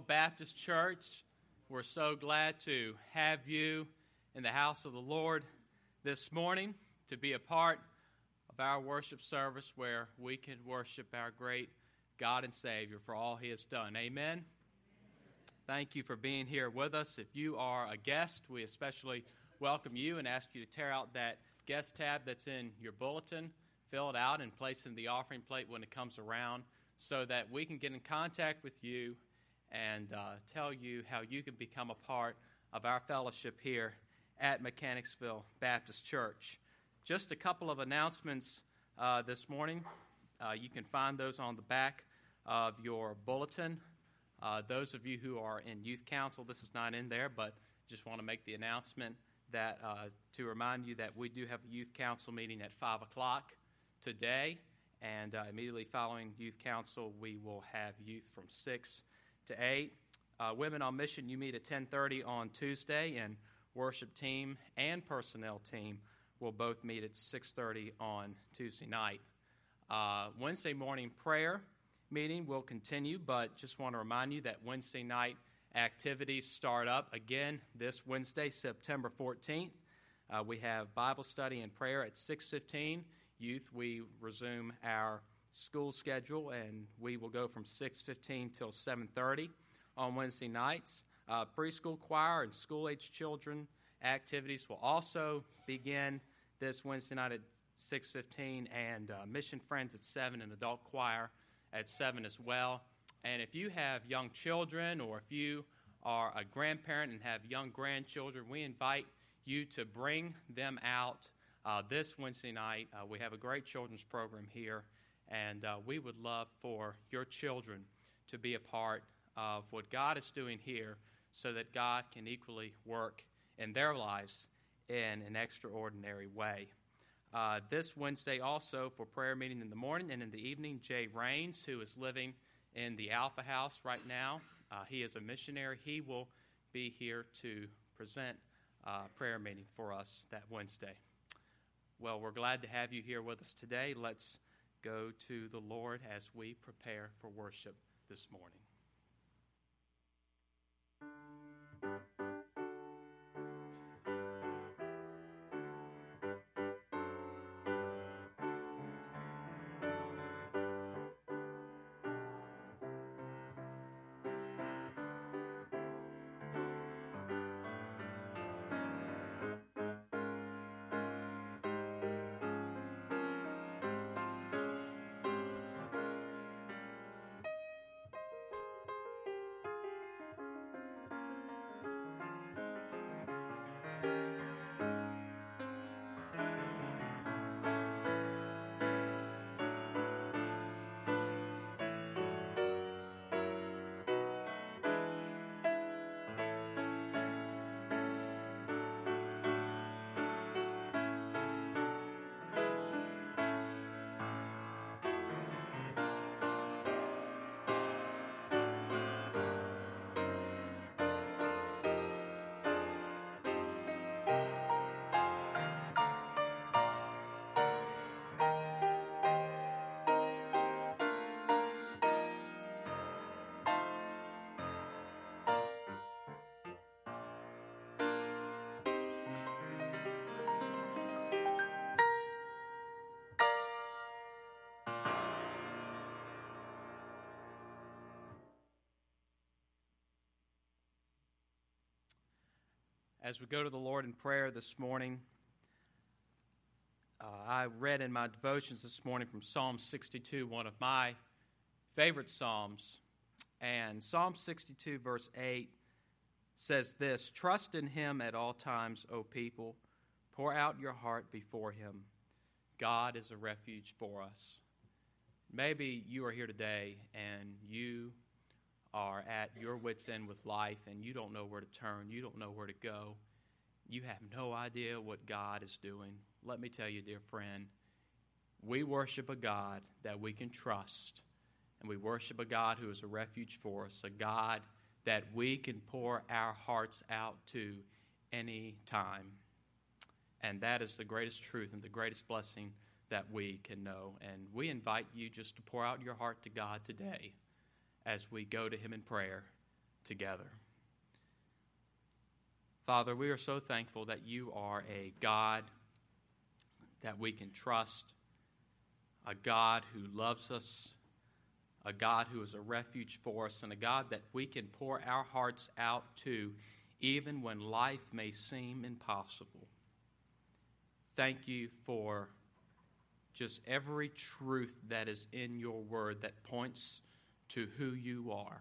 Baptist Church. We're so glad to have you in the house of the Lord this morning to be a part of our worship service where we can worship our great God and Savior for all He has done. Amen. Thank you for being here with us. If you are a guest, we especially welcome you and ask you to tear out that guest tab that's in your bulletin, fill it out, and place in the offering plate when it comes around so that we can get in contact with you and uh, tell you how you can become a part of our fellowship here at Mechanicsville Baptist Church. Just a couple of announcements uh, this morning. Uh, you can find those on the back of your bulletin. Uh, those of you who are in youth council, this is not in there, but just want to make the announcement that uh, to remind you that we do have a youth council meeting at 5 o'clock today. And uh, immediately following youth council, we will have youth from 6 to 8. Uh, Women on Mission, you meet at 10:30 on Tuesday, and worship team and personnel team will both meet at 6:30 on Tuesday night. Uh, Wednesday morning prayer meeting will continue, but just want to remind you that Wednesday night activities start up again this Wednesday, September 14th. Uh, we have Bible study and prayer at 6:15. Youth, we resume our school schedule, and we will go from 6:15 till 7:30 on Wednesday nights. Uh, preschool choir and school-age children activities will also begin this Wednesday night at 6:15, and uh, Mission Friends at 7, and adult choir at 7 as well. And if you have young children, or if you are a grandparent and have young grandchildren, we invite you to bring them out uh, this Wednesday night. Uh, we have a great children's program here and uh, we would love for your children to be a part of what God is doing here so that God can equally work in their lives in an extraordinary way. Uh, this Wednesday, also for prayer meeting in the morning and in the evening, Jay Rains, who is living in the Alpha House right now, uh, he is a missionary. He will be here to present uh, prayer meeting for us that Wednesday. Well, we're glad to have you here with us today. Let's go to the Lord as we prepare for worship this morning. As we go to the Lord in prayer this morning, uh, I read in my devotions this morning from Psalm 62, one of my favorite Psalms. And Psalm 62, verse 8 says this Trust in him at all times, O people. Pour out your heart before him. God is a refuge for us. Maybe you are here today and you are at your wits' end with life and you don't know where to turn, you don't know where to go, you have no idea what God is doing. Let me tell you, dear friend, we worship a God that we can trust, and we worship a God who is a refuge for us, a God that we can pour our hearts out to any time. And that is the greatest truth and the greatest blessing that we can know. And we invite you just to pour out your heart to God today as we go to Him in prayer together. Father, we are so thankful that you are a God that we can trust, a God who loves us, a God who is a refuge for us, and a God that we can pour our hearts out to even when life may seem impossible. Thank you for just every truth that is in your word that points to who you are.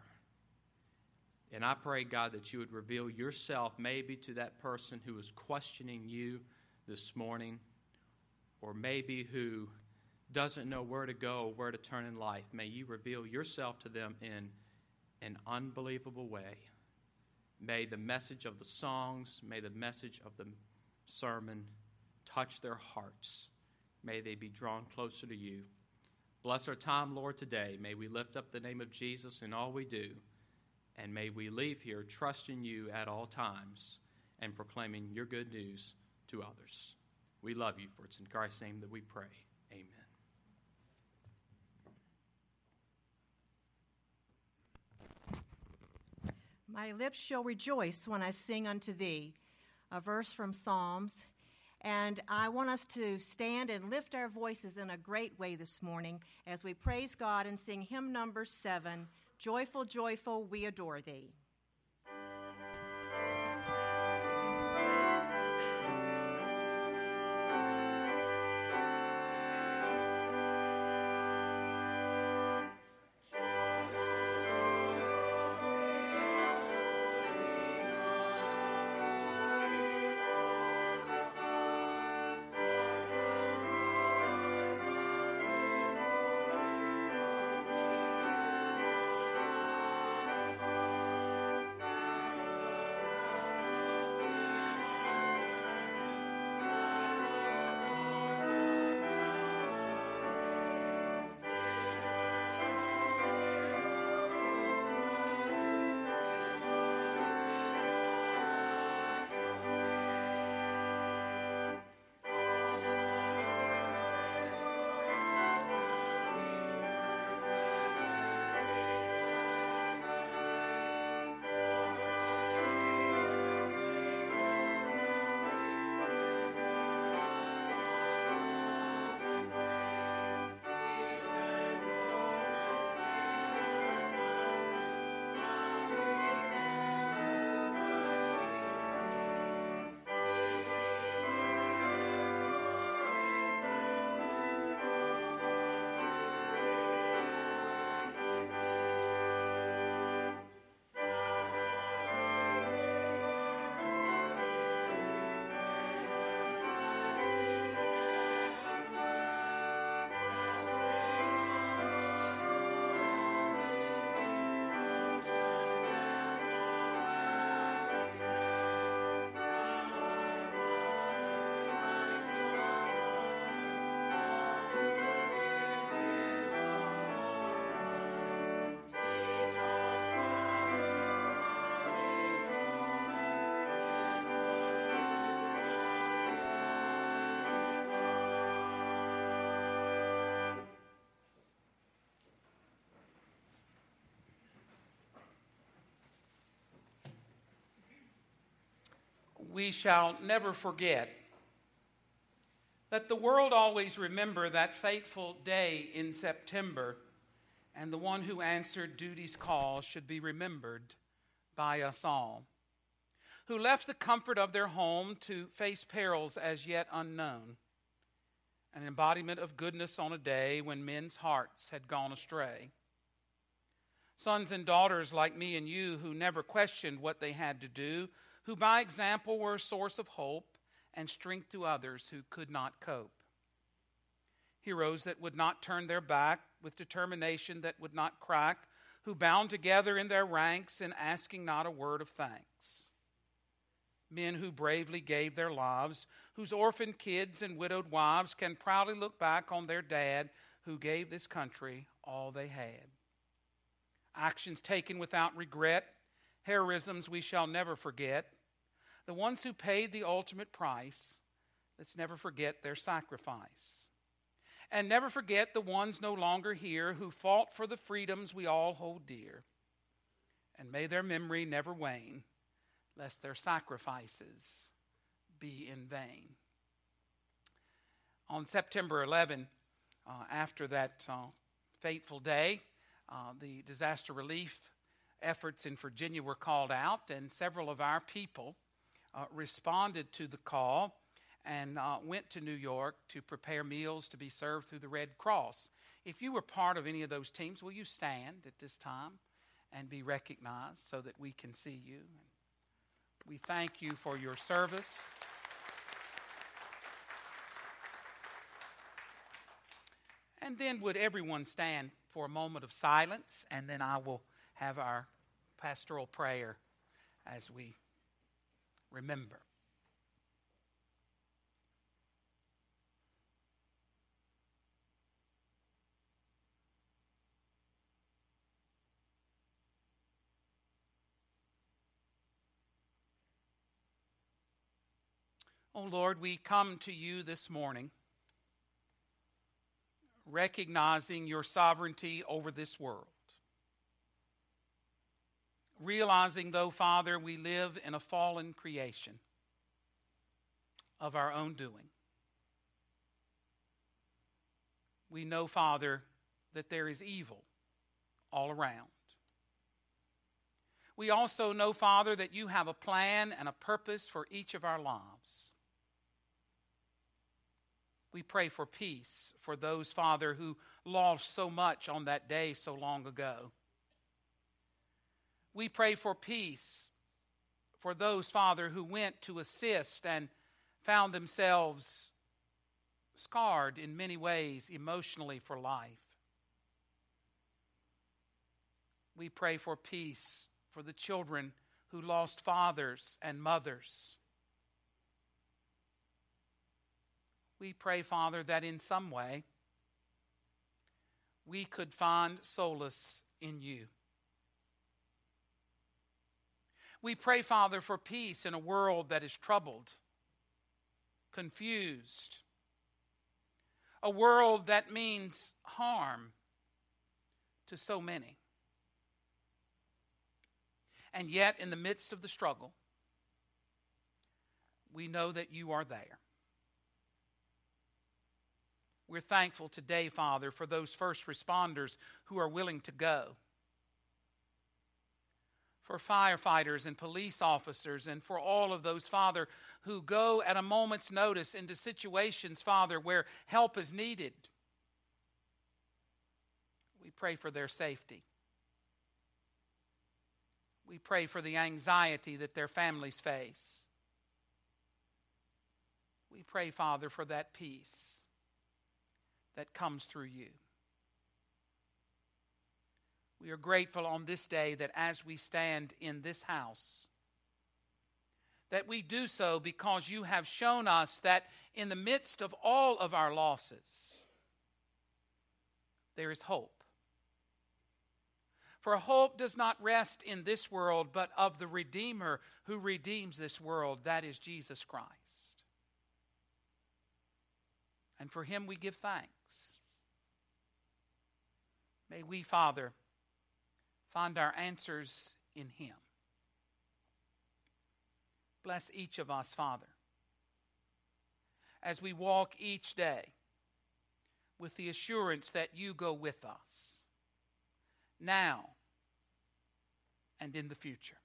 And I pray, God, that you would reveal yourself maybe to that person who is questioning you this morning, or maybe who doesn't know where to go, where to turn in life. May you reveal yourself to them in an unbelievable way. May the message of the songs, may the message of the sermon touch their hearts. May they be drawn closer to you. Bless our time, Lord, today. May we lift up the name of Jesus in all we do. And may we leave here trusting you at all times and proclaiming your good news to others. We love you, for it's in Christ's name that we pray. Amen. My lips shall rejoice when I sing unto thee. A verse from Psalms. And I want us to stand and lift our voices in a great way this morning as we praise God and sing hymn number seven Joyful, Joyful, We Adore Thee. We shall never forget. Let the world always remember that fateful day in September, and the one who answered duty's call should be remembered by us all. Who left the comfort of their home to face perils as yet unknown, an embodiment of goodness on a day when men's hearts had gone astray. Sons and daughters like me and you who never questioned what they had to do who by example were a source of hope and strength to others who could not cope. Heroes that would not turn their back with determination that would not crack, who bound together in their ranks and asking not a word of thanks. Men who bravely gave their lives, whose orphaned kids and widowed wives can proudly look back on their dad who gave this country all they had. Actions taken without regret, heroisms we shall never forget, the ones who paid the ultimate price, let's never forget their sacrifice. And never forget the ones no longer here who fought for the freedoms we all hold dear. and may their memory never wane, lest their sacrifices be in vain. On September 11, uh, after that uh, fateful day, uh, the disaster relief efforts in Virginia were called out, and several of our people uh, responded to the call and uh, went to New York to prepare meals to be served through the Red Cross. If you were part of any of those teams, will you stand at this time and be recognized so that we can see you? We thank you for your service. And then, would everyone stand for a moment of silence, and then I will have our pastoral prayer as we remember. Oh Lord, we come to you this morning recognizing your sovereignty over this world. Realizing, though, Father, we live in a fallen creation of our own doing. We know, Father, that there is evil all around. We also know, Father, that you have a plan and a purpose for each of our lives. We pray for peace for those, Father, who lost so much on that day so long ago. We pray for peace for those, Father, who went to assist and found themselves scarred in many ways emotionally for life. We pray for peace for the children who lost fathers and mothers. We pray, Father, that in some way we could find solace in you. We pray, Father, for peace in a world that is troubled, confused, a world that means harm to so many. And yet, in the midst of the struggle, we know that you are there. We're thankful today, Father, for those first responders who are willing to go. For firefighters and police officers, and for all of those, Father, who go at a moment's notice into situations, Father, where help is needed. We pray for their safety. We pray for the anxiety that their families face. We pray, Father, for that peace that comes through you. We are grateful on this day that as we stand in this house, that we do so because you have shown us that in the midst of all of our losses, there is hope. For hope does not rest in this world, but of the Redeemer who redeems this world, that is Jesus Christ. And for him we give thanks. May we, Father, find our answers in Him. Bless each of us, Father, as we walk each day with the assurance that you go with us now and in the future.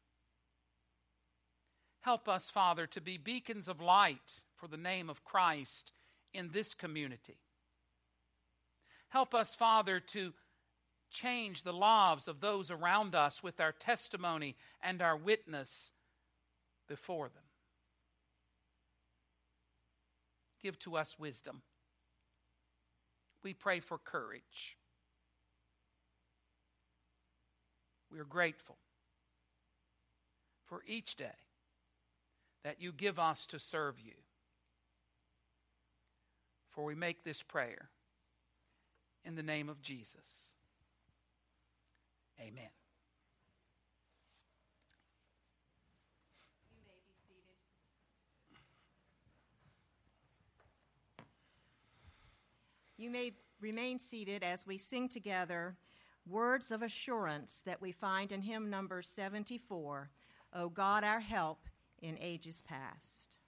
Help us, Father, to be beacons of light for the name of Christ in this community. Help us, Father, to change the lives of those around us with our testimony and our witness before them. Give to us wisdom. We pray for courage. We are grateful for each day that you give us to serve you. For we make this prayer in the name of Jesus. Amen. You may remain seated as we sing together words of assurance that we find in hymn number 74, O God, our help in ages past.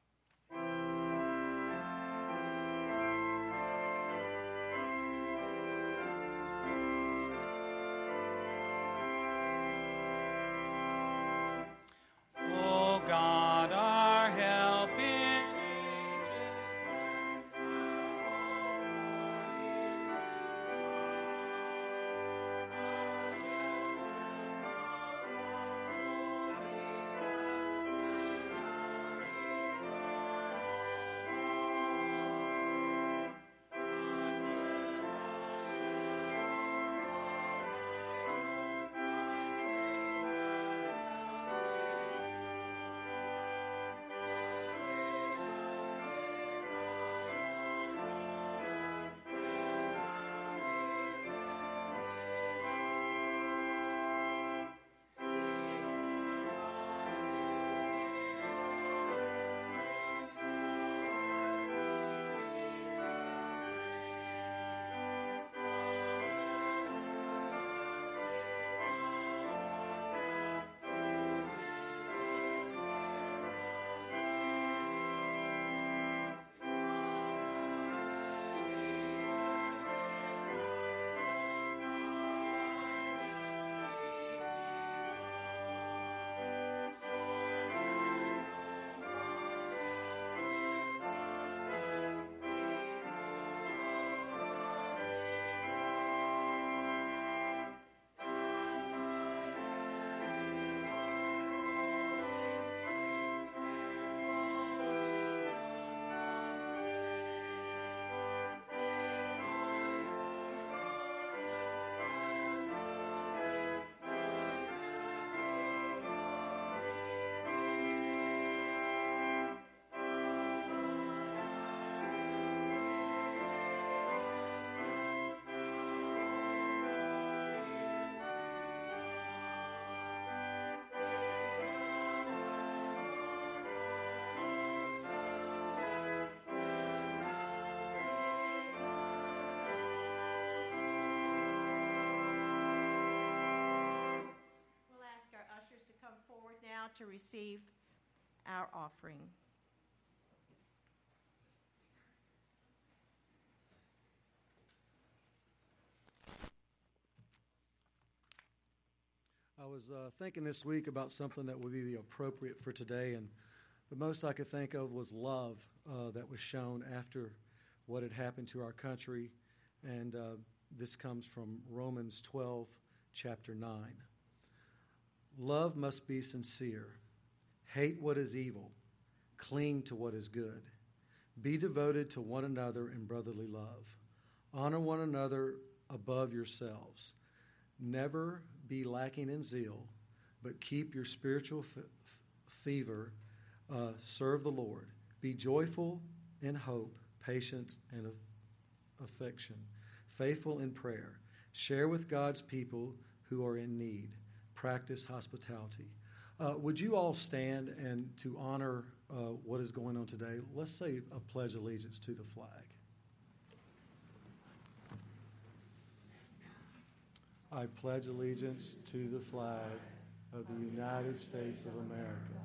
To receive our offering. I was uh, thinking this week about something that would be appropriate for today, and the most I could think of was love uh, that was shown after what had happened to our country. And uh, this comes from Romans 12, chapter 9. Love must be sincere. Hate what is evil. Cling to what is good. Be devoted to one another in brotherly love. Honor one another above yourselves. Never be lacking in zeal, but keep your spiritual f- fever. Uh, serve the Lord. Be joyful in hope, patience, and affection. Faithful in prayer. Share with God's people who are in need practice hospitality. Uh, would you all stand and to honor uh, what is going on today, let's say a pledge allegiance to the flag. I pledge allegiance to the flag of the United States of America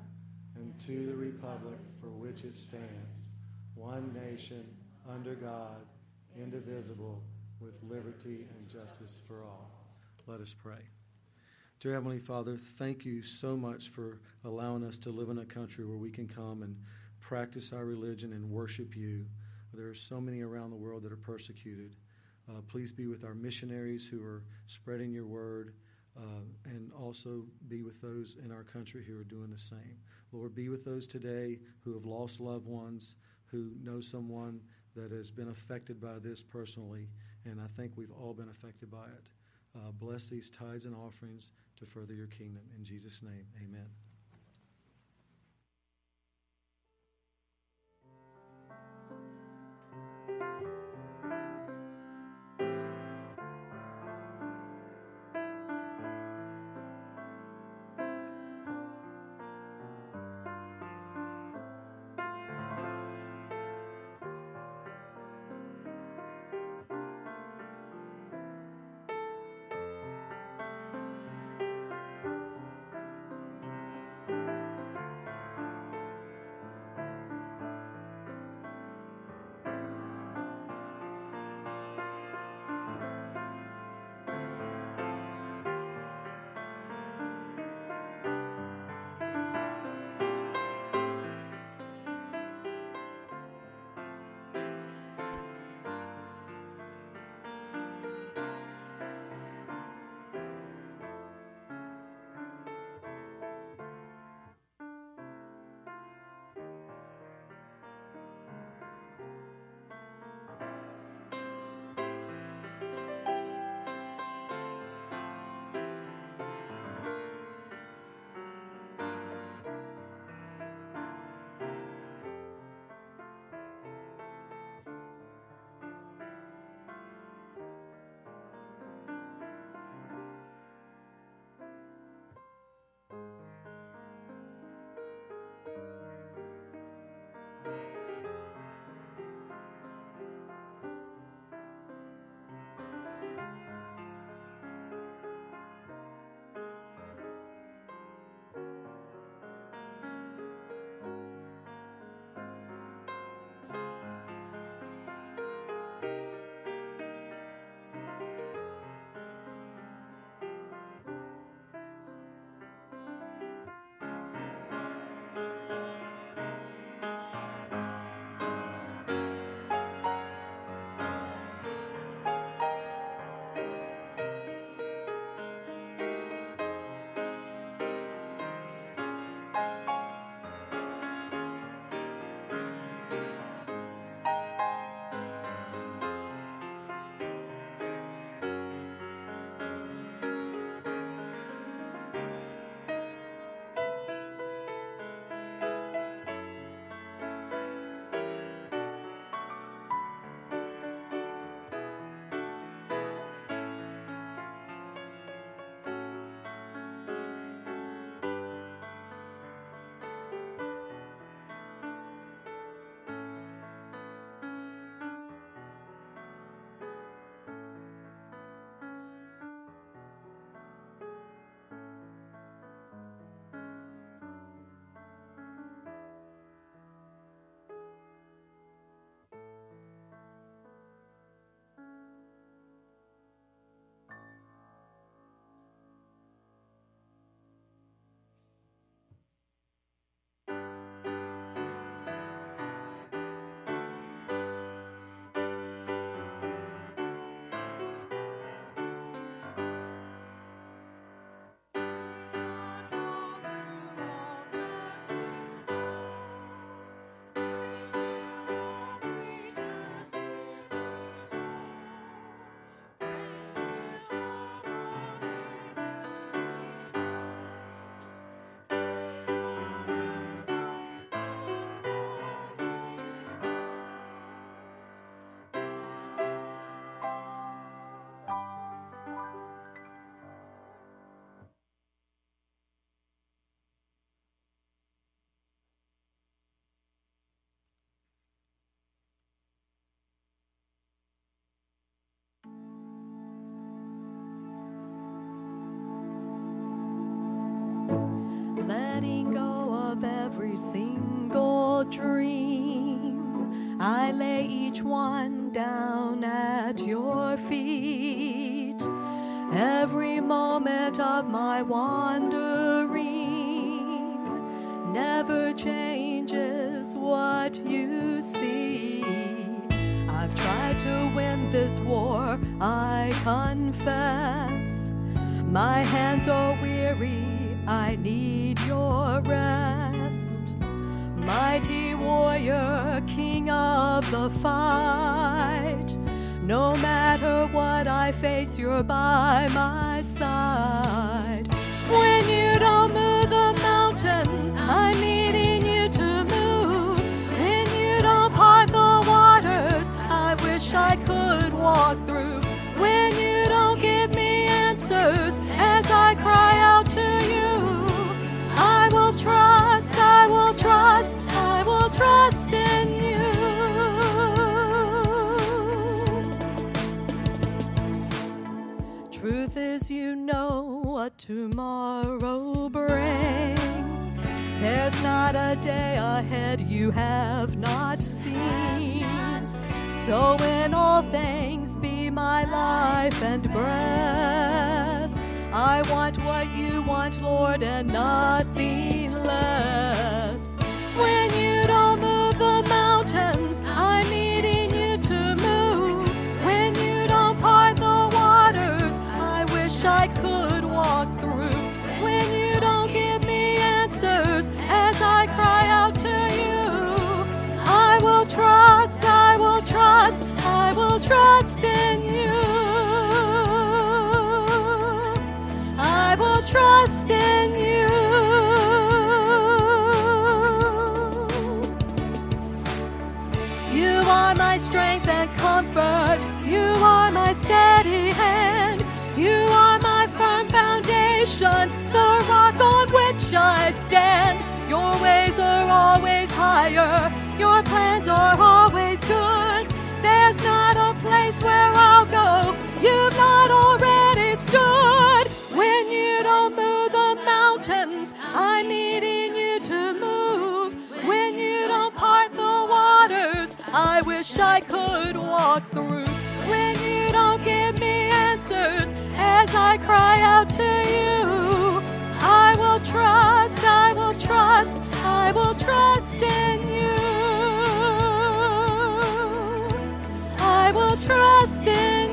and to the republic for which it stands, one nation, under God, indivisible, with liberty and justice for all. Let us pray. Dear Heavenly Father, thank you so much for allowing us to live in a country where we can come and practice our religion and worship you. There are so many around the world that are persecuted. Uh, please be with our missionaries who are spreading your word, uh, and also be with those in our country who are doing the same. Lord, be with those today who have lost loved ones, who know someone that has been affected by this personally, and I think we've all been affected by it. Uh, bless these tithes and offerings to further your kingdom. In Jesus' name, amen. letting go of every single dream. I lay each one down at your feet. Every moment of my wandering never changes what you see. I've tried to win this war, I confess. My hands are weary, I need need your rest. Mighty warrior, king of the fight. No matter what I face, you're by my side. What tomorrow brings. There's not a day ahead you have not seen. So, in all things, be my life and breath. I want what you want, Lord, and nothing trust in you. I will trust in you. You are my strength and comfort. You are my steady hand. You are my firm foundation, the rock on which I stand. Your ways are always higher. Your plans are always where I'll go. You've not already stood. When you don't move the mountains, I'm needing you to move. When you don't part the waters, I wish I could walk through. When you don't give me answers as I cry out to you, I will trust, I will trust, I will trust in trust in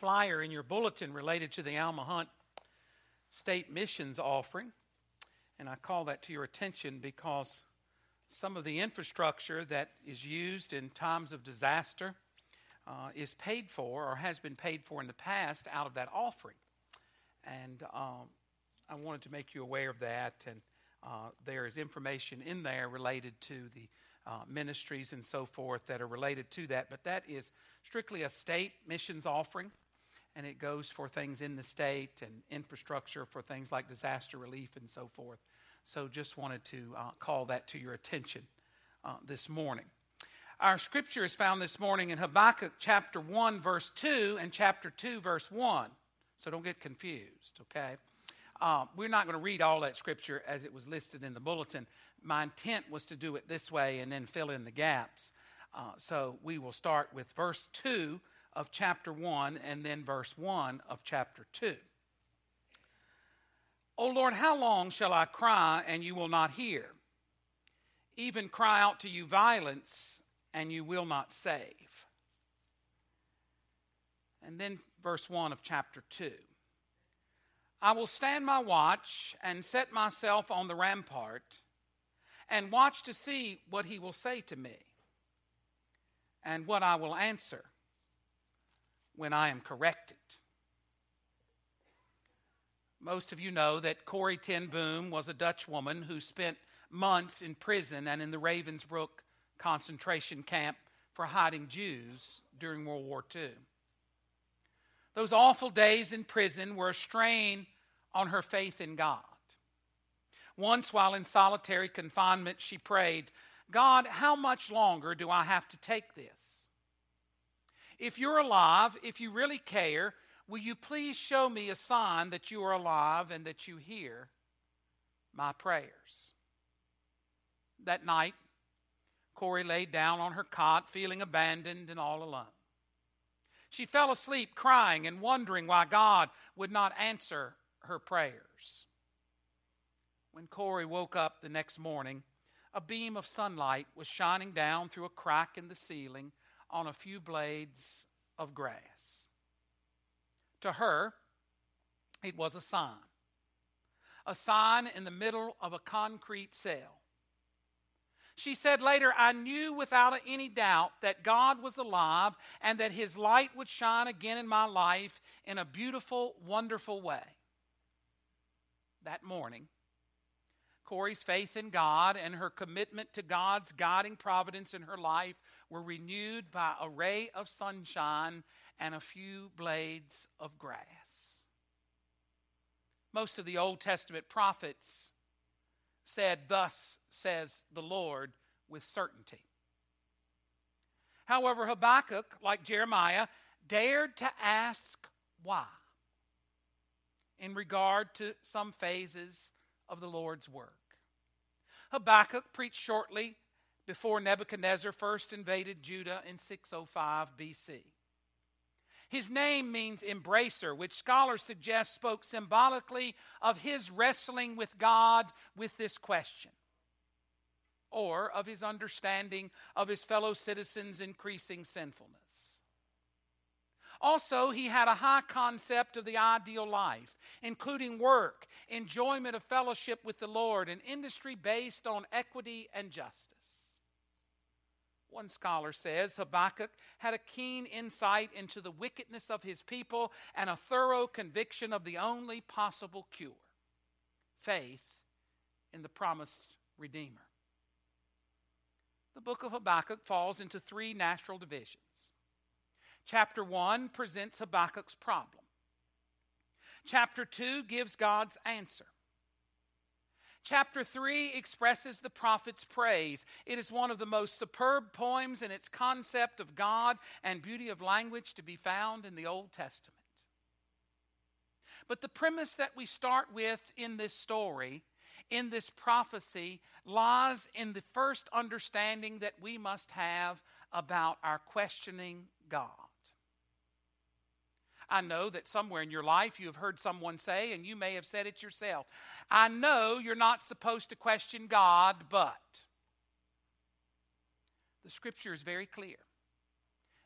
flyer in your bulletin related to the Alma Hunt State Missions offering. And I call that to your attention because some of the infrastructure that is used in times of disaster uh, is paid for or has been paid for in the past out of that offering. And um, I wanted to make you aware of that. And uh, there is information in there related to the uh, ministries and so forth that are related to that. But that is strictly a state missions offering, and it goes for things in the state and infrastructure for things like disaster relief and so forth. So just wanted to uh, call that to your attention uh, this morning. Our scripture is found this morning in Habakkuk chapter 1, verse 2, and chapter 2, verse 1. So don't get confused, okay? Uh, we're not going to read all that scripture as it was listed in the bulletin. My intent was to do it this way and then fill in the gaps. Uh, so we will start with verse 2 of chapter 1 and then verse 1 of chapter 2. O Lord, how long shall I cry and you will not hear? Even cry out to you violence and you will not save. And then verse 1 of chapter 2. I will stand my watch and set myself on the rampart and watch to see what he will say to me and what I will answer when I am corrected. Most of you know that Corrie ten Boom was a Dutch woman who spent months in prison and in the Ravensbrück concentration camp for hiding Jews during World War II. Those awful days in prison were a strain on her faith in God. Once, while in solitary confinement, she prayed, God, how much longer do I have to take this? If you're alive, if you really care, will you please show me a sign that you are alive and that you hear my prayers? That night, Corrie laid down on her cot, feeling abandoned and all alone. She fell asleep crying and wondering why God would not answer her prayers. When Corrie woke up the next morning, a beam of sunlight was shining down through a crack in the ceiling on a few blades of grass. To her, it was a sign. A sign in the middle of a concrete cell. She said later, I knew without any doubt that God was alive and that His light would shine again in my life in a beautiful, wonderful way. That morning, Corrie's faith in God and her commitment to God's guiding providence in her life were renewed by a ray of sunshine and a few blades of grass. Most of the Old Testament prophets said, Thus says the Lord, with certainty. However, Habakkuk, like Jeremiah, dared to ask why in regard to some phases of the Lord's work. Habakkuk preached shortly before Nebuchadnezzar first invaded Judah in 605 BC. His name means embracer, which scholars suggest spoke symbolically of his wrestling with God with this question, or of his understanding of his fellow citizens' increasing sinfulness. Also, he had a high concept of the ideal life, including work, enjoyment of fellowship with the Lord, and industry based on equity and justice. One scholar says Habakkuk had a keen insight into the wickedness of his people and a thorough conviction of the only possible cure faith in the promised Redeemer. The book of Habakkuk falls into three natural divisions. Chapter 1 presents Habakkuk's problem, chapter 2 gives God's answer. Chapter 3 expresses the prophet's praise. It is one of the most superb poems in its concept of God and beauty of language to be found in the Old Testament. But the premise that we start with in this story, in this prophecy, lies in the first understanding that we must have about our questioning God. I know that somewhere in your life you have heard someone say, and you may have said it yourself I know you're not supposed to question God, but. The scripture is very clear.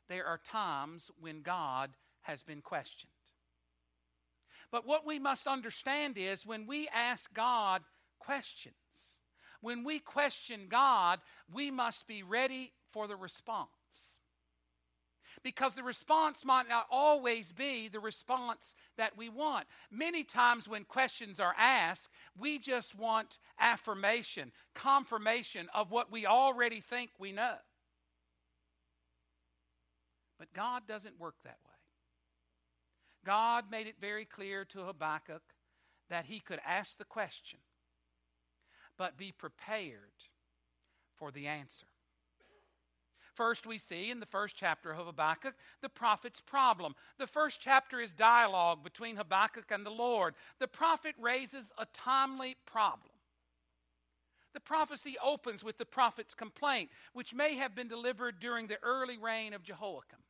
There are times when God has been questioned. But what we must understand is when we ask God questions, when we question God, we must be ready for the response because the response might not always be the response that we want. Many times when questions are asked, we just want affirmation, confirmation of what we already think we know. But God doesn't work that way. God made it very clear to Habakkuk that he could ask the question, but be prepared for the answer. First, we see in the first chapter of Habakkuk the prophet's problem. The first chapter is dialogue between Habakkuk and the Lord. The prophet raises a timely problem. The prophecy opens with the prophet's complaint, which may have been delivered during the early reign of Jehoiakim.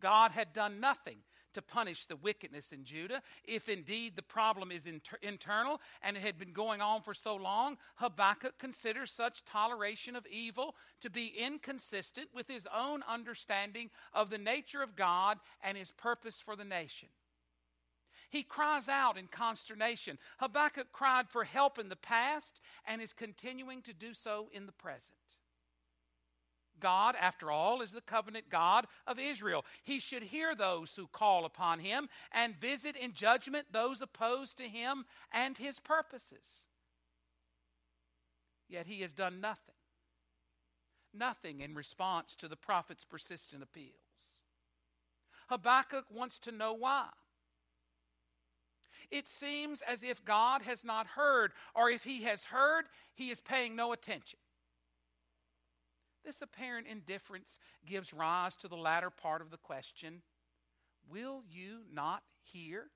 God had done nothing to punish the wickedness in Judah. If indeed the problem is inter- internal and it had been going on for so long, Habakkuk considers such toleration of evil to be inconsistent with his own understanding of the nature of God and his purpose for the nation. He cries out in consternation. Habakkuk cried for help in the past and is continuing to do so in the present. God, after all, is the covenant God of Israel. He should hear those who call upon him and visit in judgment those opposed to him and his purposes. Yet he has done nothing. Nothing in response to the prophet's persistent appeals. Habakkuk wants to know why. It seems as if God has not heard, or if he has heard, he is paying no attention. This apparent indifference gives rise to the latter part of the question Will you not hear?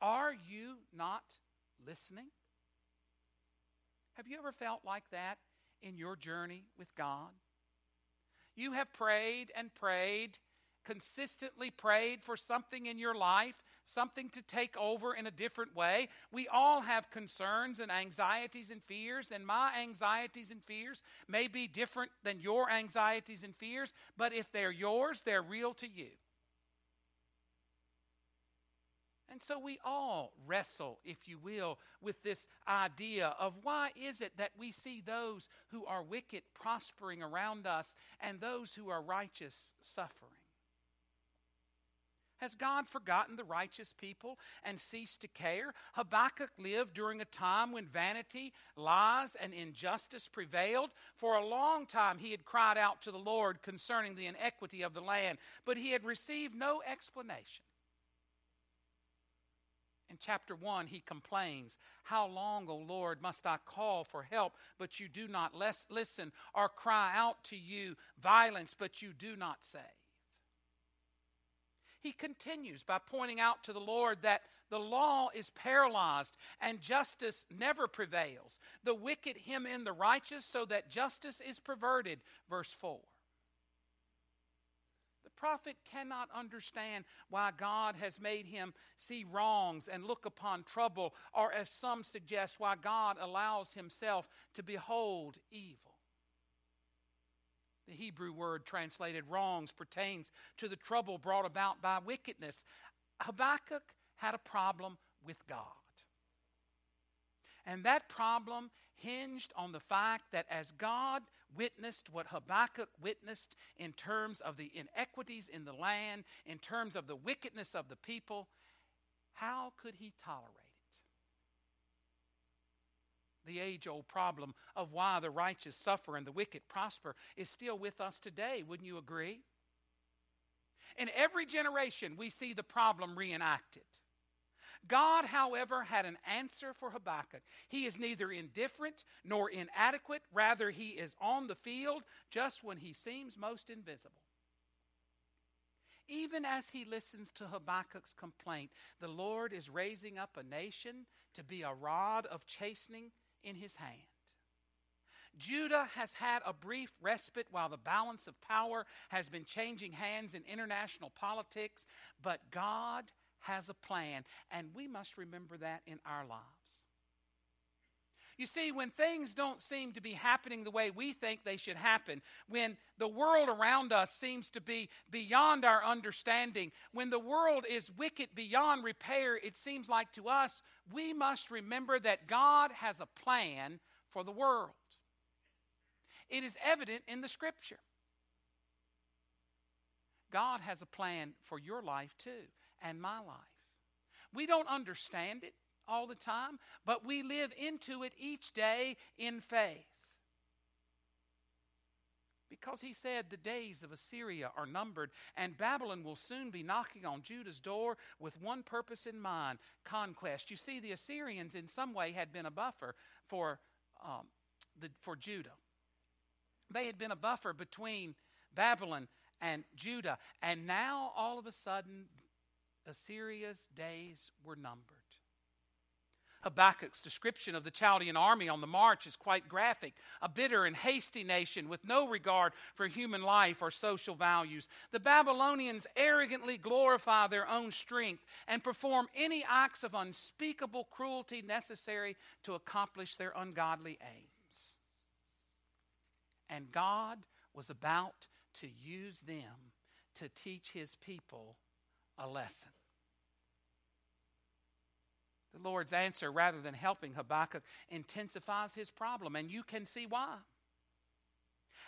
Are you not listening? Have you ever felt like that in your journey with God? You have prayed and prayed, consistently prayed for something in your life, something to take over in a different way. We all have concerns and anxieties and fears, and my anxieties and fears may be different than your anxieties and fears, but if they're yours, they're real to you. And so we all wrestle, if you will, with this idea of why is it that we see those who are wicked prospering around us and those who are righteous suffering? Has God forgotten the righteous people and ceased to care? Habakkuk lived during a time when vanity, lies, and injustice prevailed. For a long time he had cried out to the Lord concerning the inequity of the land, but he had received no explanation. In chapter 1, he complains, How long, O Lord, must I call for help, but you do not listen, or cry out to you violence, but you do not save? He continues by pointing out to the Lord that the law is paralyzed and justice never prevails. The wicked hem in the righteous so that justice is perverted. Verse 4 The prophet cannot understand why God has made him see wrongs and look upon trouble, or as some suggest, why God allows himself to behold evil. The Hebrew word translated wrongs pertains to the trouble brought about by wickedness. Habakkuk had a problem with God. And that problem hinged on the fact that as God witnessed what Habakkuk witnessed in terms of the inequities in the land, in terms of the wickedness of the people, how could he tolerate? The age old problem of why the righteous suffer and the wicked prosper is still with us today, wouldn't you agree? In every generation, we see the problem reenacted. God, however, had an answer for Habakkuk. He is neither indifferent nor inadequate. Rather, he is on the field just when he seems most invisible. Even as he listens to Habakkuk's complaint, the Lord is raising up a nation to be a rod of chastening in his hand. Judah has had a brief respite while the balance of power has been changing hands in international politics, but God has a plan, and we must remember that in our lives. You see, when things don't seem to be happening the way we think they should happen, when the world around us seems to be beyond our understanding, when the world is wicked beyond repair, it seems like to us, we must remember that God has a plan for the world. It is evident in the scripture. God has a plan for your life too and my life. We don't understand it all the time, but we live into it each day in faith. Because he said the days of Assyria are numbered, and Babylon will soon be knocking on Judah's door with one purpose in mind conquest. You see, the Assyrians, in some way, had been a buffer for, um, the, for Judah. They had been a buffer between Babylon and Judah, and now all of a sudden Assyria's days were numbered. Habakkuk's description of the Chaldean army on the march is quite graphic. A bitter and hasty nation with no regard for human life or social values. The Babylonians arrogantly glorify their own strength and perform any acts of unspeakable cruelty necessary to accomplish their ungodly aims. And God was about to use them to teach his people a lesson. The Lord's answer, rather than helping Habakkuk, intensifies his problem, and you can see why.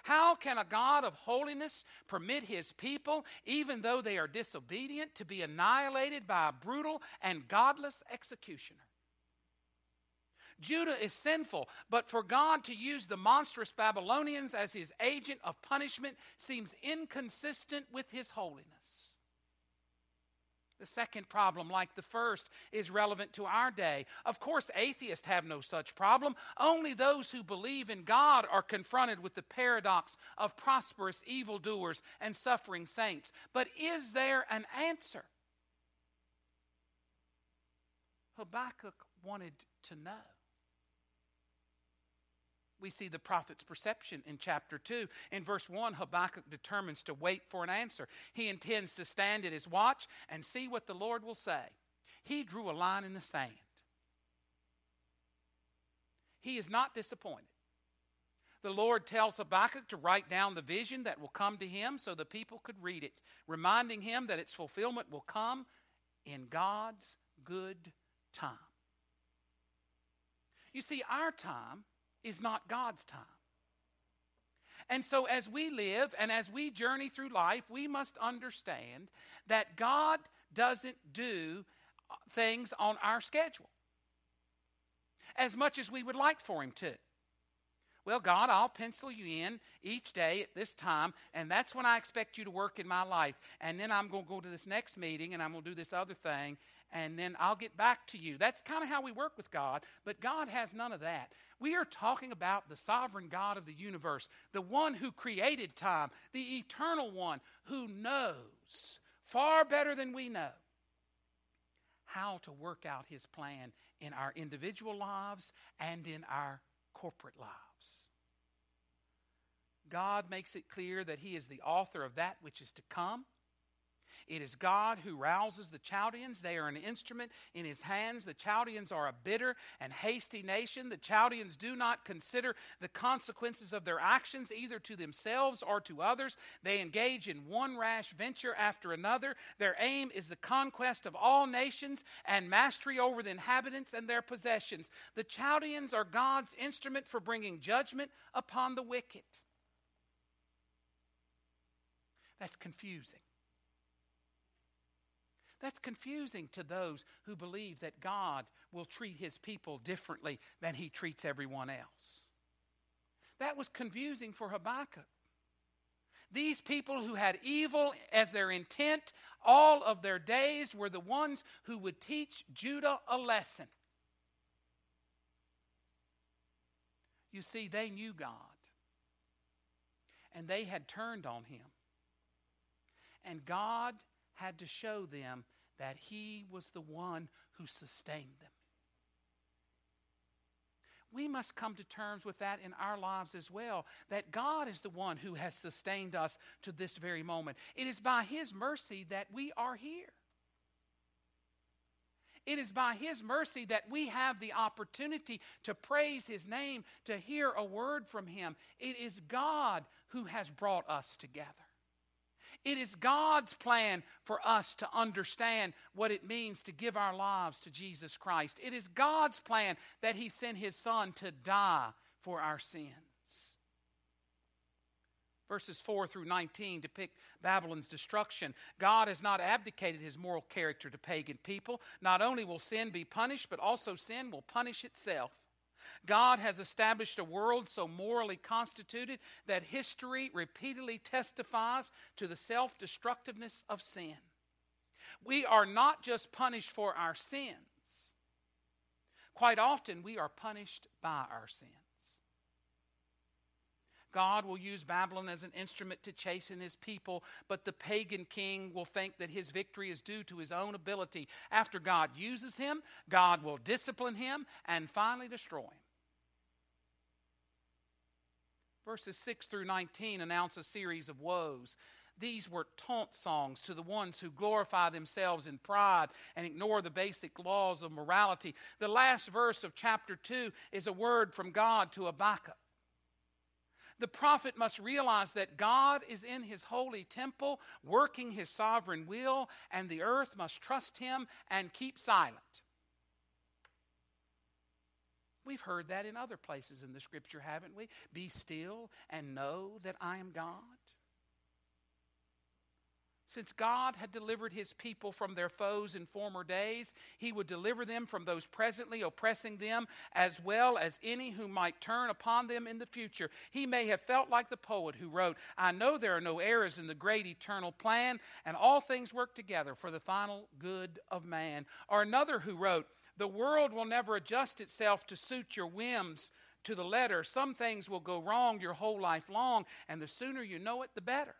How can a God of holiness permit his people, even though they are disobedient, to be annihilated by a brutal and godless executioner? Judah is sinful, but for God to use the monstrous Babylonians as his agent of punishment seems inconsistent with his holiness. The second problem, like the first, is relevant to our day. Of course, atheists have no such problem. Only those who believe in God are confronted with the paradox of prosperous evildoers and suffering saints. But is there an answer? Habakkuk wanted to know. We see the prophet's perception in chapter 2. In verse 1, Habakkuk determines to wait for an answer. He intends to stand at his watch and see what the Lord will say. He drew a line in the sand. He is not disappointed. The Lord tells Habakkuk to write down the vision that will come to him so the people could read it, reminding him that its fulfillment will come in God's good time. You see, our time is not God's time. And so, as we live and as we journey through life, we must understand that God doesn't do uh, things on our schedule as much as we would like for Him to. Well, God, I'll pencil you in each day at this time, and that's when I expect you to work in my life. And then I'm going to go to this next meeting, and I'm going to do this other thing, and then I'll get back to you. That's kind of how we work with God, but God has none of that. We are talking about the sovereign God of the universe, the one who created time, the eternal one who knows far better than we know how to work out his plan in our individual lives and in our corporate lives. God makes it clear that he is the author of that which is to come it is God who rouses the Chaldeans. They are an instrument in his hands. The Chaldeans are a bitter and hasty nation. The Chaldeans do not consider the consequences of their actions, either to themselves or to others. They engage in one rash venture after another. Their aim is the conquest of all nations and mastery over the inhabitants and their possessions. The Chaldeans are God's instrument for bringing judgment upon the wicked. That's confusing. That's confusing to those who believe that God will treat his people differently than he treats everyone else. That was confusing for Habakkuk. These people who had evil as their intent all of their days were the ones who would teach Judah a lesson. You see, they knew God, and they had turned on him. And God had to show them that He was the one who sustained them. We must come to terms with that in our lives as well. That God is the one who has sustained us to this very moment. It is by His mercy that we are here. It is by His mercy that we have the opportunity to praise His name, to hear a word from Him. It is God who has brought us together. It is God's plan for us to understand what it means to give our lives to Jesus Christ. It is God's plan that He sent His Son to die for our sins. Verses 4 through 19 depict Babylon's destruction. God has not abdicated his moral character to pagan people. Not only will sin be punished, but also sin will punish itself. God has established a world so morally constituted that history repeatedly testifies to the self destructiveness of sin. We are not just punished for our sins, quite often we are punished by our sins. God will use Babylon as an instrument to chasten his people, but the pagan king will think that his victory is due to his own ability. After God uses him, God will discipline him and finally destroy him. Verses 6 through 19 announce a series of woes. These were taunt songs to the ones who glorify themselves in pride and ignore the basic laws of morality. The last verse of chapter 2 is a word from God to Habakkuk. The prophet must realize that God is in his holy temple, working his sovereign will, and the earth must trust him and keep silent. We've heard that in other places in the scripture, haven't we? Be still and know that I am God. Since God had delivered his people from their foes in former days, he would deliver them from those presently oppressing them, as well as any who might turn upon them in the future. He may have felt like the poet who wrote, I know there are no errors in the great eternal plan, and all things work together for the final good of man. Or another who wrote, The world will never adjust itself to suit your whims to the letter. Some things will go wrong your whole life long, and the sooner you know it, the better.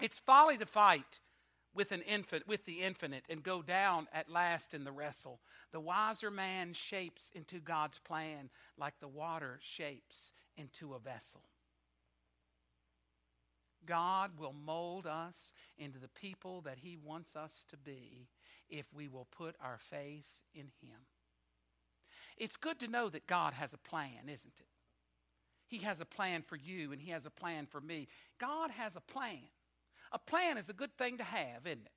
It's folly to fight with an infant with the infinite and go down at last in the wrestle. The wiser man shapes into God's plan like the water shapes into a vessel. God will mold us into the people that He wants us to be if we will put our faith in Him. It's good to know that God has a plan, isn't it? He has a plan for you and He has a plan for me. God has a plan. A plan is a good thing to have, isn't it?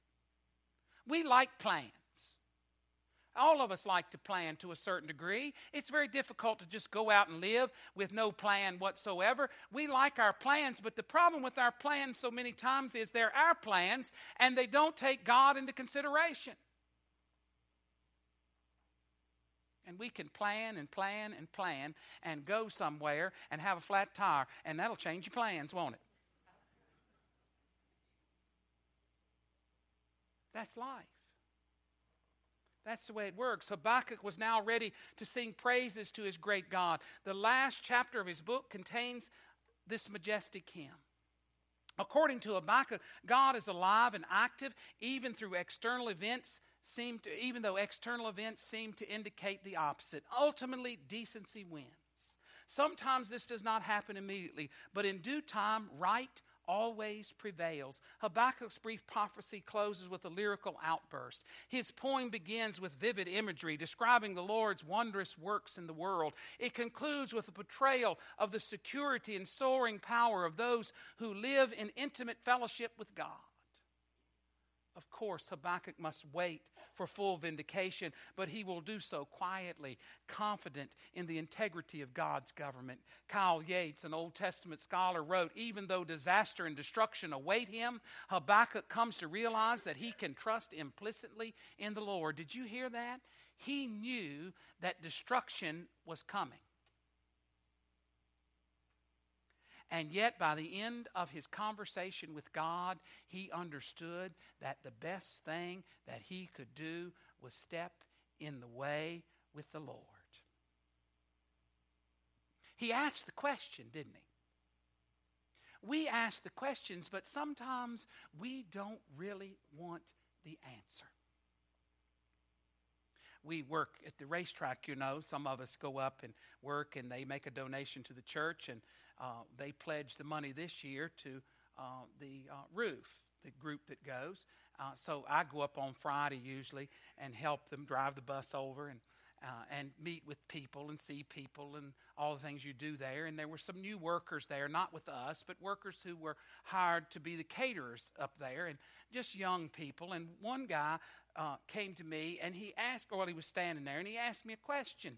We like plans. All of us like to plan to a certain degree. It's very difficult to just go out and live with no plan whatsoever. We like our plans, but the problem with our plans so many times is they're our plans and they don't take God into consideration. And we can plan and plan and plan and go somewhere and have a flat tire, and that'll change your plans, won't it? That's life. That's the way it works. Habakkuk was now ready to sing praises to his great God. The last chapter of his book contains this majestic hymn. According to Habakkuk, God is alive and active even through external events seem to even though external events seem to indicate the opposite. Ultimately, decency wins. Sometimes this does not happen immediately, but in due time, right always prevails. Habakkuk's brief prophecy closes with a lyrical outburst. His poem begins with vivid imagery describing the Lord's wondrous works in the world. It concludes with a portrayal of the security and soaring power of those who live in intimate fellowship with God. Of course, Habakkuk must wait for full vindication, but he will do so quietly, confident in the integrity of God's government. Kyle Yates, an Old Testament scholar, wrote Even though disaster and destruction await him, Habakkuk comes to realize that he can trust implicitly in the Lord. Did you hear that? He knew that destruction was coming. And yet, by the end of his conversation with God, he understood that the best thing that he could do was step in the way with the Lord. He asked the question, didn't he? We ask the questions, but sometimes we don't really want the answer. We work at the racetrack, you know. Some of us go up and work, and they make a donation to the church, and uh, they pledge the money this year to uh, the uh, roof, the group that goes. Uh, so I go up on Friday usually and help them drive the bus over and uh, and meet with people and see people and all the things you do there. And there were some new workers there, not with us, but workers who were hired to be the caterers up there, and just young people. And one guy uh, came to me and he asked, or well, he was standing there, and he asked me a question.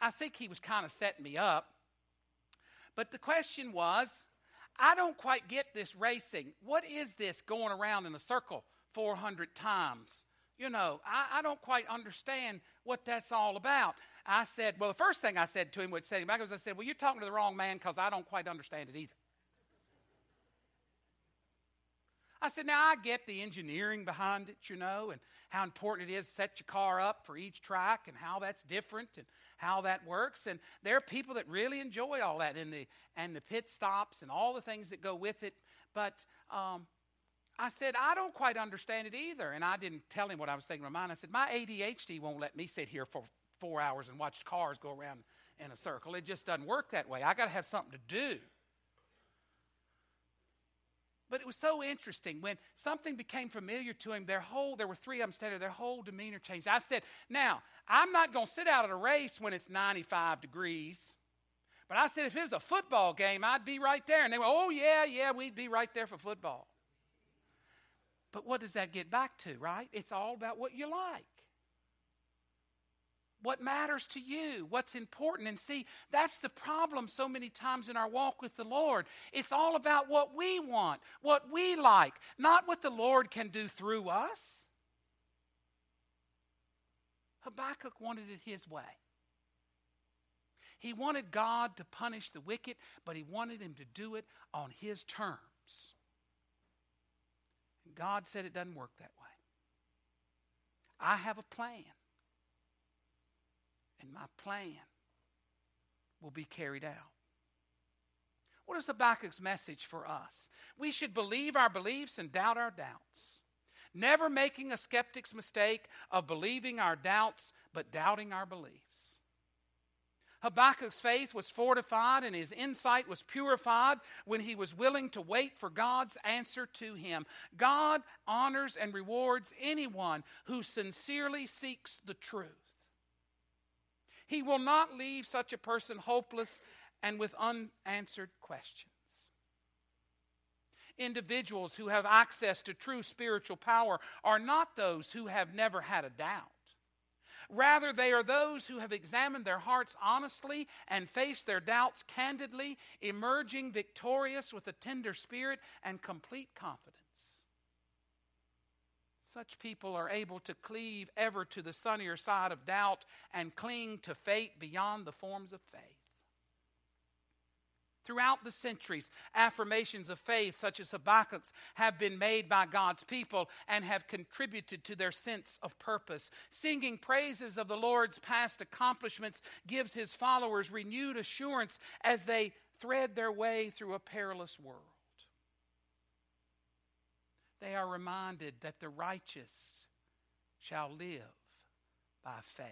I think he was kind of setting me up but the question was I don't quite get this racing. What is this going around in a circle 400 times? You know, I, I don't quite understand what that's all about. I said, well, the first thing I said to him, which set him back, was I said, well, you're talking to the wrong man because I don't quite understand it either. I said, now I get the engineering behind it, you know, and how important it is to set your car up for each track and how that's different and how that works. And there are people that really enjoy all that and the, and the pit stops and all the things that go with it. But um, I said, I don't quite understand it either. And I didn't tell him what I was thinking in my mind. I said, my ADHD won't let me sit here for four hours and watch cars go around in a circle. It just doesn't work that way. I got to have something to do. But it was so interesting when something became familiar to him. Their whole, there were three of them standing their whole demeanor changed. I said, Now, I'm not going to sit out at a race when it's 95 degrees. But I said, if it was a football game, I'd be right there. And they went, Oh, yeah, yeah, we'd be right there for football. But what does that get back to, right? It's all about what you like. What matters to you, what's important. And see, that's the problem so many times in our walk with the Lord. It's all about what we want, what we like, not what the Lord can do through us. Habakkuk wanted it his way. He wanted God to punish the wicked, but he wanted him to do it on his terms. And God said it doesn't work that way. I have a plan and my plan will be carried out. What is Habakkuk's message for us? We should believe our beliefs and doubt our doubts. Never making a skeptic's mistake of believing our doubts, but doubting our beliefs. Habakkuk's faith was fortified and his insight was purified when he was willing to wait for God's answer to him. God honors and rewards anyone who sincerely seeks the truth. He will not leave such a person hopeless and with unanswered questions. Individuals who have access to true spiritual power are not those who have never had a doubt. Rather, they are those who have examined their hearts honestly and faced their doubts candidly, emerging victorious with a tender spirit and complete confidence. Such people are able to cleave ever to the sunnier side of doubt and cling to fate beyond the forms of faith. Throughout the centuries, affirmations of faith, such as Habakkuk's, have been made by God's people and have contributed to their sense of purpose. Singing praises of the Lord's past accomplishments gives his followers renewed assurance as they thread their way through a perilous world they are reminded that the righteous shall live by faith.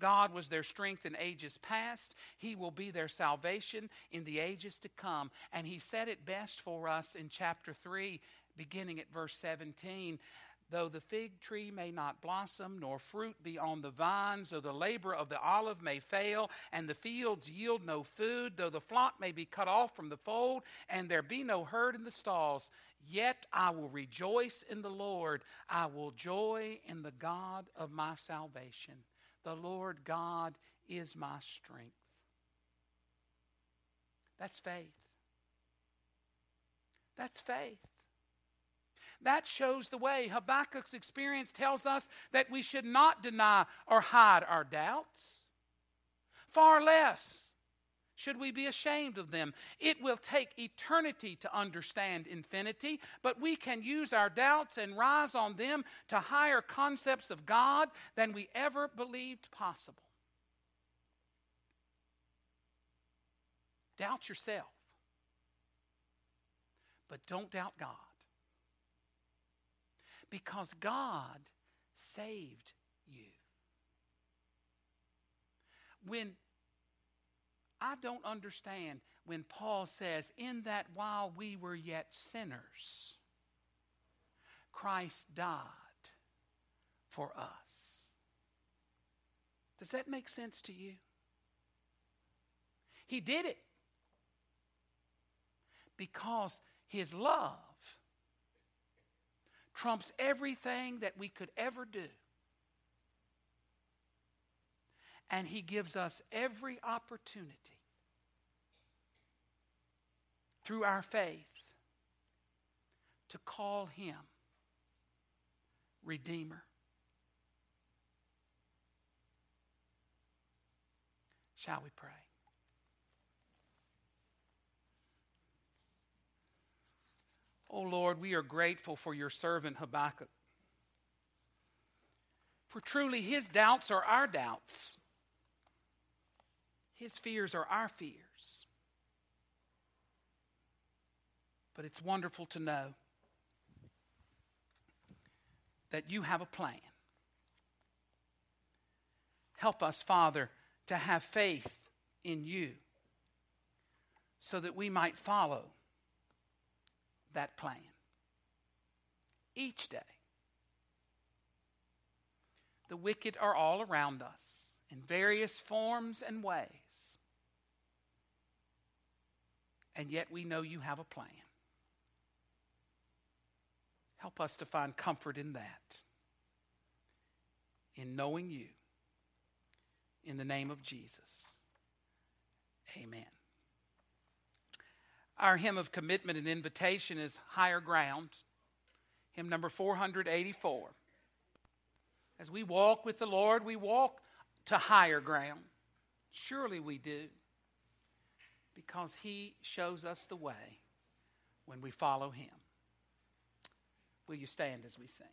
God was their strength in ages past. He will be their salvation in the ages to come. And He said it best for us in chapter 3, beginning at verse 17. Though the fig tree may not blossom, nor fruit be on the vines, though the labor of the olive may fail, and the fields yield no food, though the flock may be cut off from the fold, and there be no herd in the stalls, yet I will rejoice in the Lord. I will joy in the God of my salvation. The Lord God is my strength. That's faith. That's faith. That shows the way. Habakkuk's experience tells us that we should not deny or hide our doubts. Far less should we be ashamed of them. It will take eternity to understand infinity, but we can use our doubts and rise on them to higher concepts of God than we ever believed possible. Doubt yourself, but don't doubt God because God saved you. When I don't understand when Paul says, In that while we were yet sinners, Christ died for us. Does that make sense to you? He did it because his love trumps everything that we could ever do. And He gives us every opportunity through our faith to call Him Redeemer. Shall we pray? Oh Lord, we are grateful for your servant Habakkuk. For truly his doubts are our doubts, his fears are our fears. But it's wonderful to know that you have a plan. Help us, Father, to have faith in you so that we might follow that plan each day. The wicked are all around us in various forms and ways. And yet we know you have a plan. Help us to find comfort in that. in knowing you. In the name of Jesus. Amen. Our hymn of commitment and invitation is Higher Ground, hymn number 484. As we walk with the Lord, we walk to higher ground. Surely we do, because He shows us the way when we follow Him. Will you stand as we sing?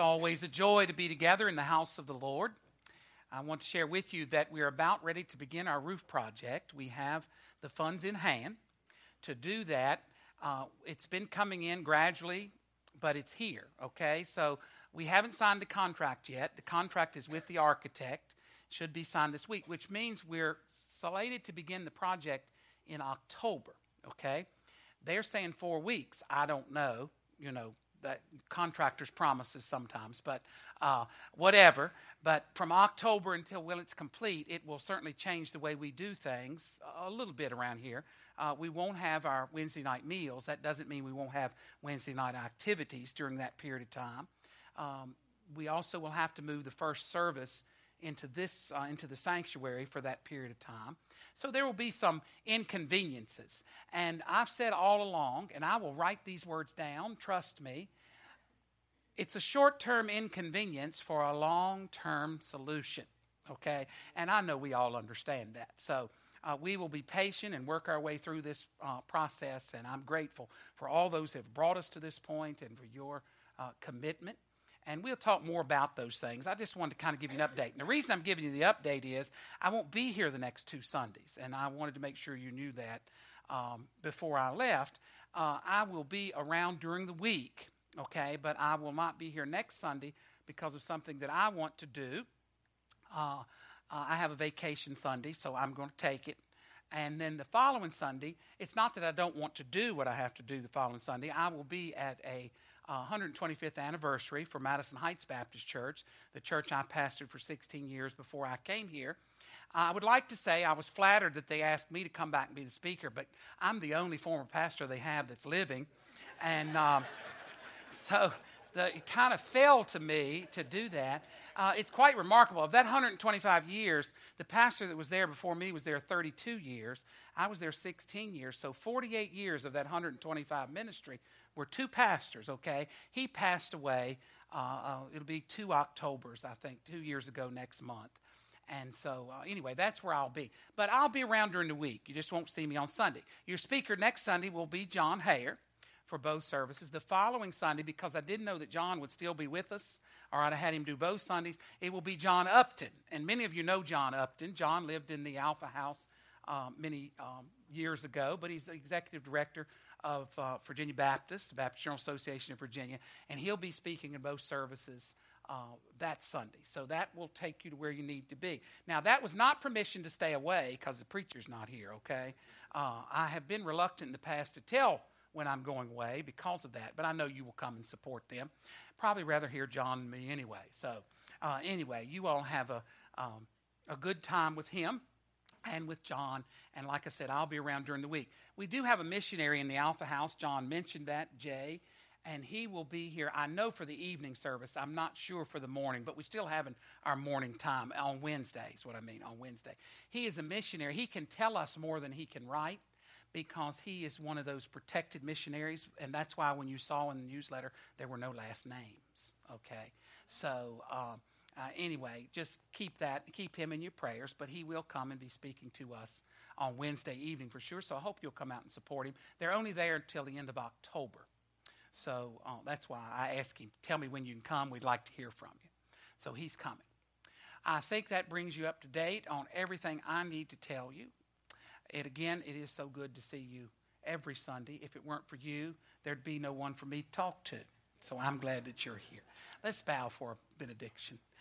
Always a joy to be together in the house of the Lord. I want to share with you that we're about ready to begin our roof project. We have the funds in hand to do that. Uh, it's been coming in gradually, but it's here, okay? So we haven't signed the contract yet. The contract is with the architect, should be signed this week, which means we're slated to begin the project in October, okay? They're saying four weeks. I don't know, you know, that contractors' promises sometimes, but uh, whatever. But from October until when it's complete, it will certainly change the way we do things a little bit around here. Uh, we won't have our Wednesday night meals. That doesn't mean we won't have Wednesday night activities during that period of time. Um, we also will have to move the first service into this uh, into the sanctuary for that period of time. So there will be some inconveniences. And I've said all along, and I will write these words down, trust me. It's a short term inconvenience for a long term solution, okay? And I know we all understand that. So uh, we will be patient and work our way through this uh, process. And I'm grateful for all those who have brought us to this point and for your uh, commitment and we'll talk more about those things. I just wanted to kind of give you an update. And the reason I'm giving you the update is I won't be here the next two Sundays, and I wanted to make sure you knew that um, before I left. Uh, I will be around during the week, okay, but I will not be here next Sunday because of something that I want to do. Uh, uh, I have a vacation Sunday, so I'm going to take it. And then the following Sunday, it's not that I don't want to do what I have to do the following Sunday. I will be at a 125th anniversary for Madison Heights Baptist Church, the church I pastored for 16 years before I came here. I would like to say I was flattered that they asked me to come back and be the speaker, but I'm the only former pastor they have that's living. And um, so the, it kind of fell to me to do that. Uh, it's quite remarkable. Of that 125 years, the pastor that was there before me was there 32 years. I was there 16 years. So 48 years of that 125 ministry were two pastors, okay? He passed away, uh, uh, it'll be two Octobers, I think, two years ago next month. And so, uh, anyway, that's where I'll be. But I'll be around during the week. You just won't see me on Sunday. Your speaker next Sunday will be John Hayer for both services. The following Sunday, because I didn't know that John would still be with us, or I'd have had him do both Sundays, it will be John Upton. And many of you know John Upton. John lived in the Alpha House um, many um, years ago, but he's the executive director of uh, Virginia Baptist, the Baptist General Association of Virginia, and he'll be speaking in both services. Uh, that Sunday. So that will take you to where you need to be. Now, that was not permission to stay away because the preacher's not here, okay? Uh, I have been reluctant in the past to tell when I'm going away because of that. But I know you will come and support them. Probably rather hear John and me anyway. So, uh, anyway, you all have a, um, a good time with him and with John. And like I said, I'll be around during the week. We do have a missionary in the Alpha House. John mentioned that, Jay. And he will be here, I know, for the evening service. I'm not sure for the morning, but we still having our morning time on Wednesday, is what I mean, on Wednesday. He is a missionary. He can tell us more than he can write because he is one of those protected missionaries. And that's why when you saw in the newsletter, there were no last names. Okay? So, um, uh, anyway, just keep that, keep him in your prayers, but he will come and be speaking to us on Wednesday evening for sure. So I hope you'll come out and support him. They're only there until the end of October. So uh, that's why I ask him, tell me when you can come. We'd like to hear from you. So he's coming. I think that brings you up to date on everything I need to tell you. And again, it is so good to see you every Sunday. If it weren't for you, there'd be no one for me to talk to. So I'm glad that you're here. Let's bow for a benediction.